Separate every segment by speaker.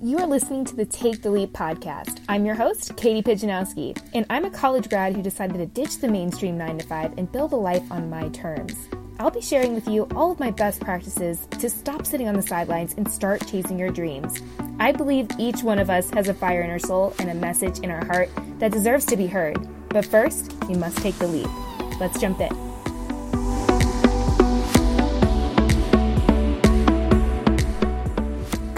Speaker 1: You are listening to the Take the Leap podcast. I'm your host, Katie Pijanowski, and I'm a college grad who decided to ditch the mainstream 9 to 5 and build a life on my terms. I'll be sharing with you all of my best practices to stop sitting on the sidelines and start chasing your dreams. I believe each one of us has a fire in our soul and a message in our heart that deserves to be heard. But first, we must take the leap. Let's jump in.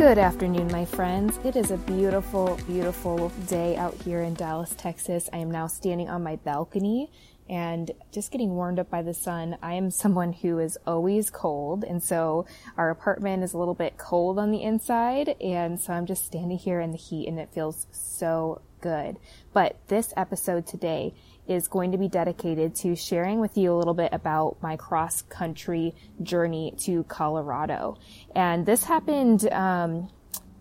Speaker 1: Good afternoon, my friends. It is a beautiful, beautiful day out here in Dallas, Texas. I am now standing on my balcony and just getting warmed up by the sun. I am someone who is always cold, and so our apartment is a little bit cold on the inside, and so I'm just standing here in the heat and it feels so good. But this episode today is going to be dedicated to sharing with you a little bit about my cross country journey to Colorado. And this happened um,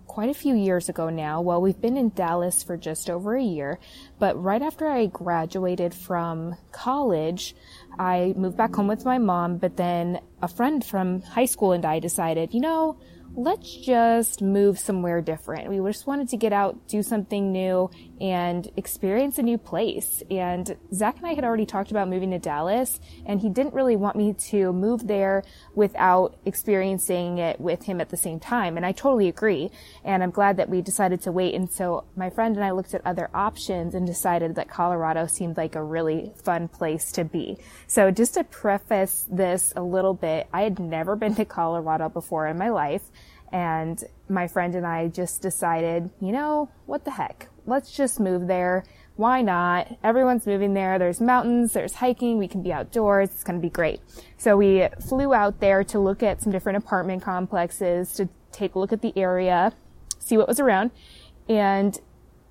Speaker 1: quite a few years ago now. Well, we've been in Dallas for just over a year, but right after I graduated from college, I moved back home with my mom, but then a friend from high school and I decided, you know, let's just move somewhere different. We just wanted to get out, do something new, and experience a new place. And Zach and I had already talked about moving to Dallas, and he didn't really want me to move there without experiencing it with him at the same time. And I totally agree. And I'm glad that we decided to wait. And so my friend and I looked at other options and decided that Colorado seemed like a really fun place to be. So just to preface this a little bit, I had never been to Colorado before in my life. And my friend and I just decided, you know, what the heck? Let's just move there. Why not? Everyone's moving there. There's mountains, there's hiking, we can be outdoors. It's going to be great. So we flew out there to look at some different apartment complexes, to take a look at the area, see what was around. And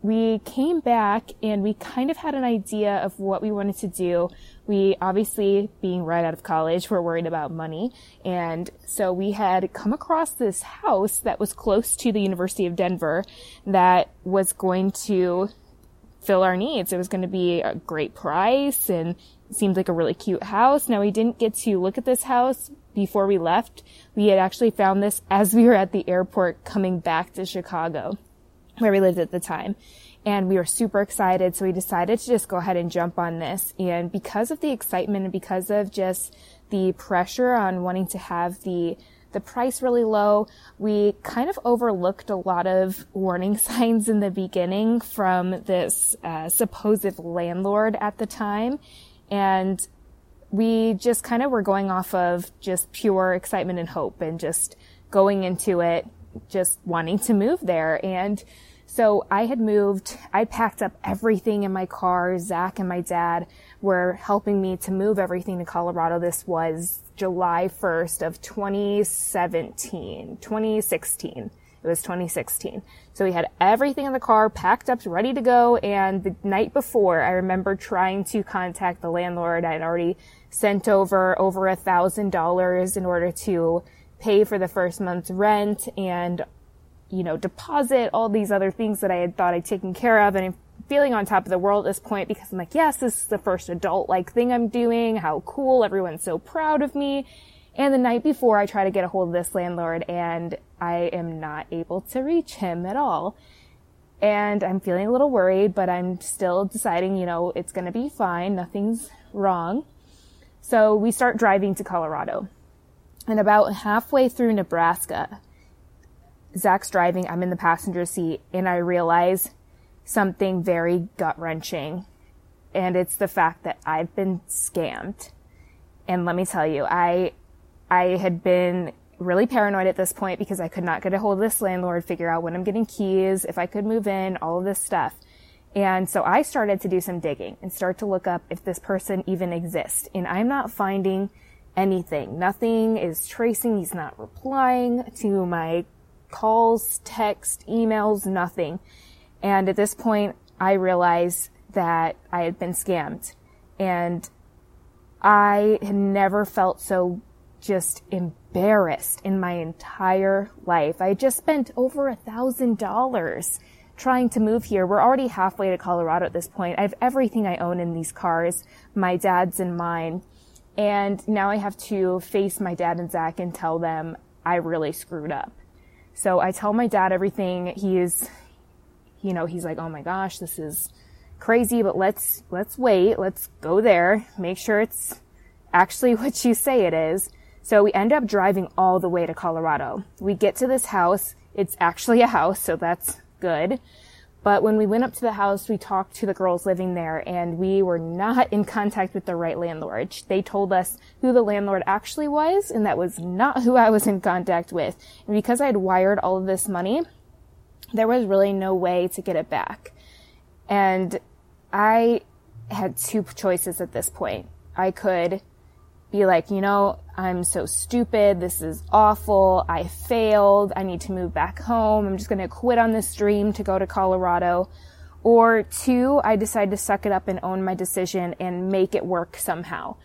Speaker 1: we came back and we kind of had an idea of what we wanted to do. We obviously, being right out of college, were worried about money. And so we had come across this house that was close to the University of Denver that was going to fill our needs. It was going to be a great price and seemed like a really cute house. Now we didn't get to look at this house before we left. We had actually found this as we were at the airport coming back to Chicago where we lived at the time. And we were super excited. So we decided to just go ahead and jump on this. And because of the excitement and because of just the pressure on wanting to have the the price really low. We kind of overlooked a lot of warning signs in the beginning from this uh, supposed landlord at the time. And we just kind of were going off of just pure excitement and hope and just going into it, just wanting to move there. And so I had moved, I packed up everything in my car. Zach and my dad were helping me to move everything to Colorado. This was July 1st of 2017, 2016. It was 2016. So we had everything in the car packed up, ready to go. And the night before, I remember trying to contact the landlord. I had already sent over over a thousand dollars in order to pay for the first month's rent and you know, deposit, all these other things that I had thought I'd taken care of. And I'm feeling on top of the world at this point because I'm like, yes, this is the first adult like thing I'm doing. How cool. Everyone's so proud of me. And the night before I try to get a hold of this landlord and I am not able to reach him at all. And I'm feeling a little worried, but I'm still deciding, you know, it's going to be fine. Nothing's wrong. So we start driving to Colorado. And about halfway through Nebraska, Zach's driving, I'm in the passenger seat, and I realize something very gut wrenching. And it's the fact that I've been scammed. And let me tell you, I, I had been really paranoid at this point because I could not get a hold of this landlord, figure out when I'm getting keys, if I could move in, all of this stuff. And so I started to do some digging and start to look up if this person even exists. And I'm not finding anything. Nothing is tracing. He's not replying to my calls, text, emails, nothing. And at this point, I realized that I had been scammed. And I had never felt so just embarrassed in my entire life. I just spent over a thousand dollars trying to move here. We're already halfway to Colorado at this point. I have everything I own in these cars, my dad's and mine. And now I have to face my dad and Zach and tell them I really screwed up. So I tell my dad everything. He is, you know, he's like, oh my gosh, this is crazy, but let's, let's wait. Let's go there. Make sure it's actually what you say it is. So we end up driving all the way to Colorado. We get to this house. It's actually a house, so that's good. But when we went up to the house, we talked to the girls living there and we were not in contact with the right landlord. They told us who the landlord actually was and that was not who I was in contact with. And because I had wired all of this money, there was really no way to get it back. And I had two choices at this point. I could be like, you know, I'm so stupid. This is awful. I failed. I need to move back home. I'm just going to quit on this dream to go to Colorado. Or two, I decide to suck it up and own my decision and make it work somehow.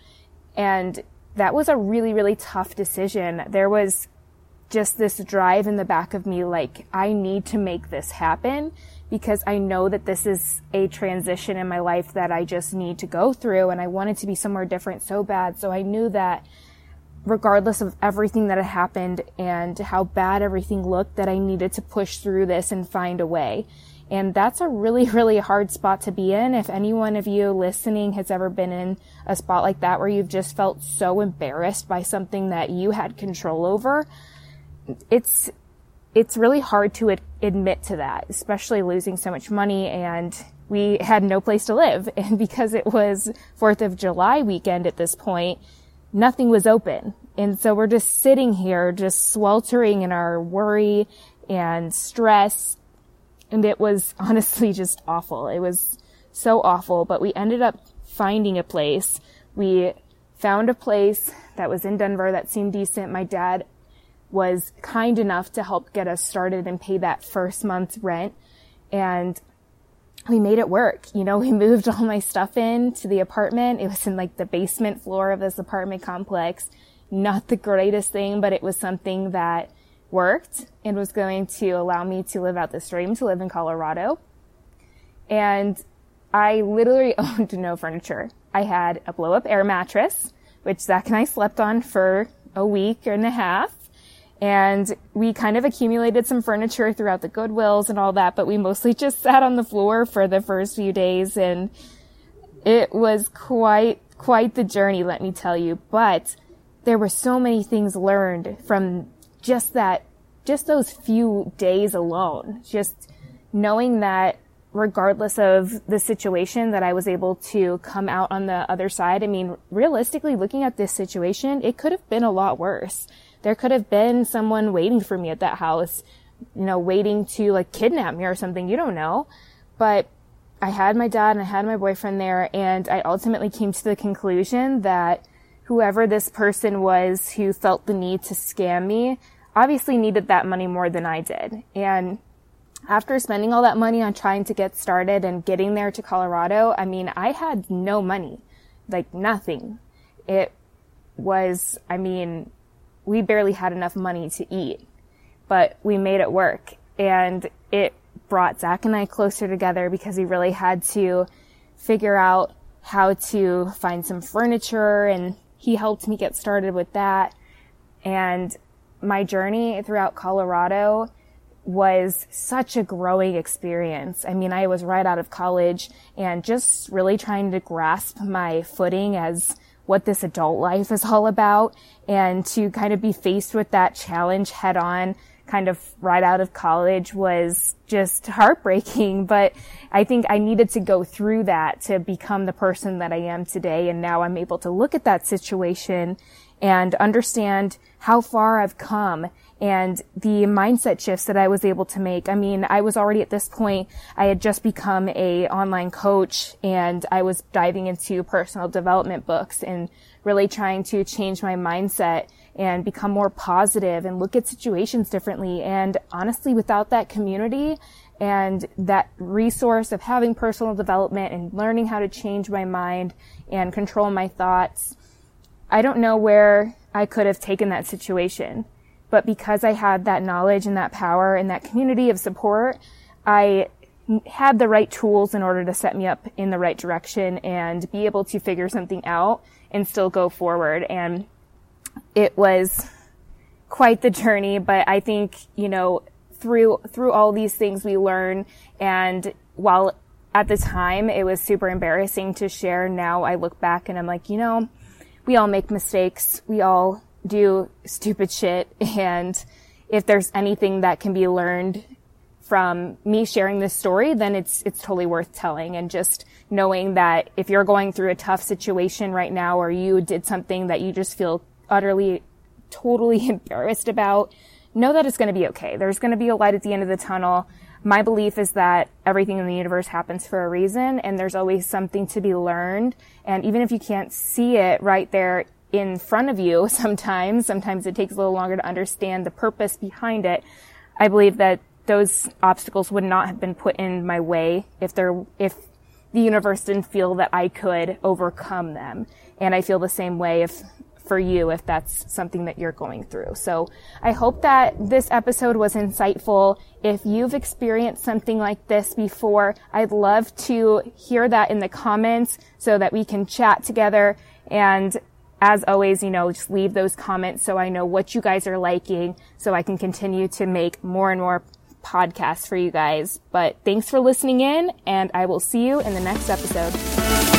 Speaker 1: And that was a really, really tough decision. There was just this drive in the back of me like, I need to make this happen because I know that this is a transition in my life that I just need to go through and I wanted to be somewhere different so bad. So I knew that regardless of everything that had happened and how bad everything looked, that I needed to push through this and find a way. And that's a really, really hard spot to be in. If any one of you listening has ever been in a spot like that where you've just felt so embarrassed by something that you had control over, it's, it's really hard to ad- admit to that, especially losing so much money and we had no place to live. And because it was 4th of July weekend at this point, nothing was open. And so we're just sitting here, just sweltering in our worry and stress. And it was honestly just awful. It was so awful, but we ended up finding a place. We found a place that was in Denver that seemed decent. My dad was kind enough to help get us started and pay that first month's rent. And we made it work. You know, we moved all my stuff in to the apartment. It was in like the basement floor of this apartment complex. Not the greatest thing, but it was something that worked and was going to allow me to live out this dream to live in Colorado. And I literally owned no furniture. I had a blow up air mattress, which Zach and I slept on for a week and a half. And we kind of accumulated some furniture throughout the Goodwills and all that, but we mostly just sat on the floor for the first few days and it was quite, quite the journey, let me tell you. But there were so many things learned from just that, just those few days alone. Just knowing that regardless of the situation that I was able to come out on the other side. I mean, realistically looking at this situation, it could have been a lot worse there could have been someone waiting for me at that house, you know, waiting to like kidnap me or something. You don't know. But I had my dad and I had my boyfriend there and I ultimately came to the conclusion that whoever this person was who felt the need to scam me obviously needed that money more than I did. And after spending all that money on trying to get started and getting there to Colorado, I mean, I had no money, like nothing. It was, I mean, we barely had enough money to eat, but we made it work. And it brought Zach and I closer together because we really had to figure out how to find some furniture and he helped me get started with that. And my journey throughout Colorado was such a growing experience. I mean, I was right out of college and just really trying to grasp my footing as what this adult life is all about and to kind of be faced with that challenge head on kind of right out of college was just heartbreaking, but I think I needed to go through that to become the person that I am today. And now I'm able to look at that situation and understand how far I've come and the mindset shifts that I was able to make. I mean, I was already at this point, I had just become a online coach and I was diving into personal development books and really trying to change my mindset and become more positive and look at situations differently. And honestly, without that community and that resource of having personal development and learning how to change my mind and control my thoughts, I don't know where I could have taken that situation. But because I had that knowledge and that power and that community of support, I had the right tools in order to set me up in the right direction and be able to figure something out and still go forward. And it was, quite the journey, but I think, you know, through, through all these things we learn and while at the time it was super embarrassing to share, now I look back and I'm like, you know, we all make mistakes. We all do stupid shit. And if there's anything that can be learned from me sharing this story, then it's, it's totally worth telling. And just knowing that if you're going through a tough situation right now or you did something that you just feel utterly, totally embarrassed about, know that it's going to be okay. There's going to be a light at the end of the tunnel. My belief is that everything in the universe happens for a reason and there's always something to be learned. And even if you can't see it right there in front of you sometimes, sometimes it takes a little longer to understand the purpose behind it. I believe that those obstacles would not have been put in my way if there, if the universe didn't feel that I could overcome them. And I feel the same way if for you if that's something that you're going through. So I hope that this episode was insightful. If you've experienced something like this before, I'd love to hear that in the comments so that we can chat together. And as always, you know, just leave those comments so I know what you guys are liking so I can continue to make more and more podcasts for you guys. But thanks for listening in and I will see you in the next episode.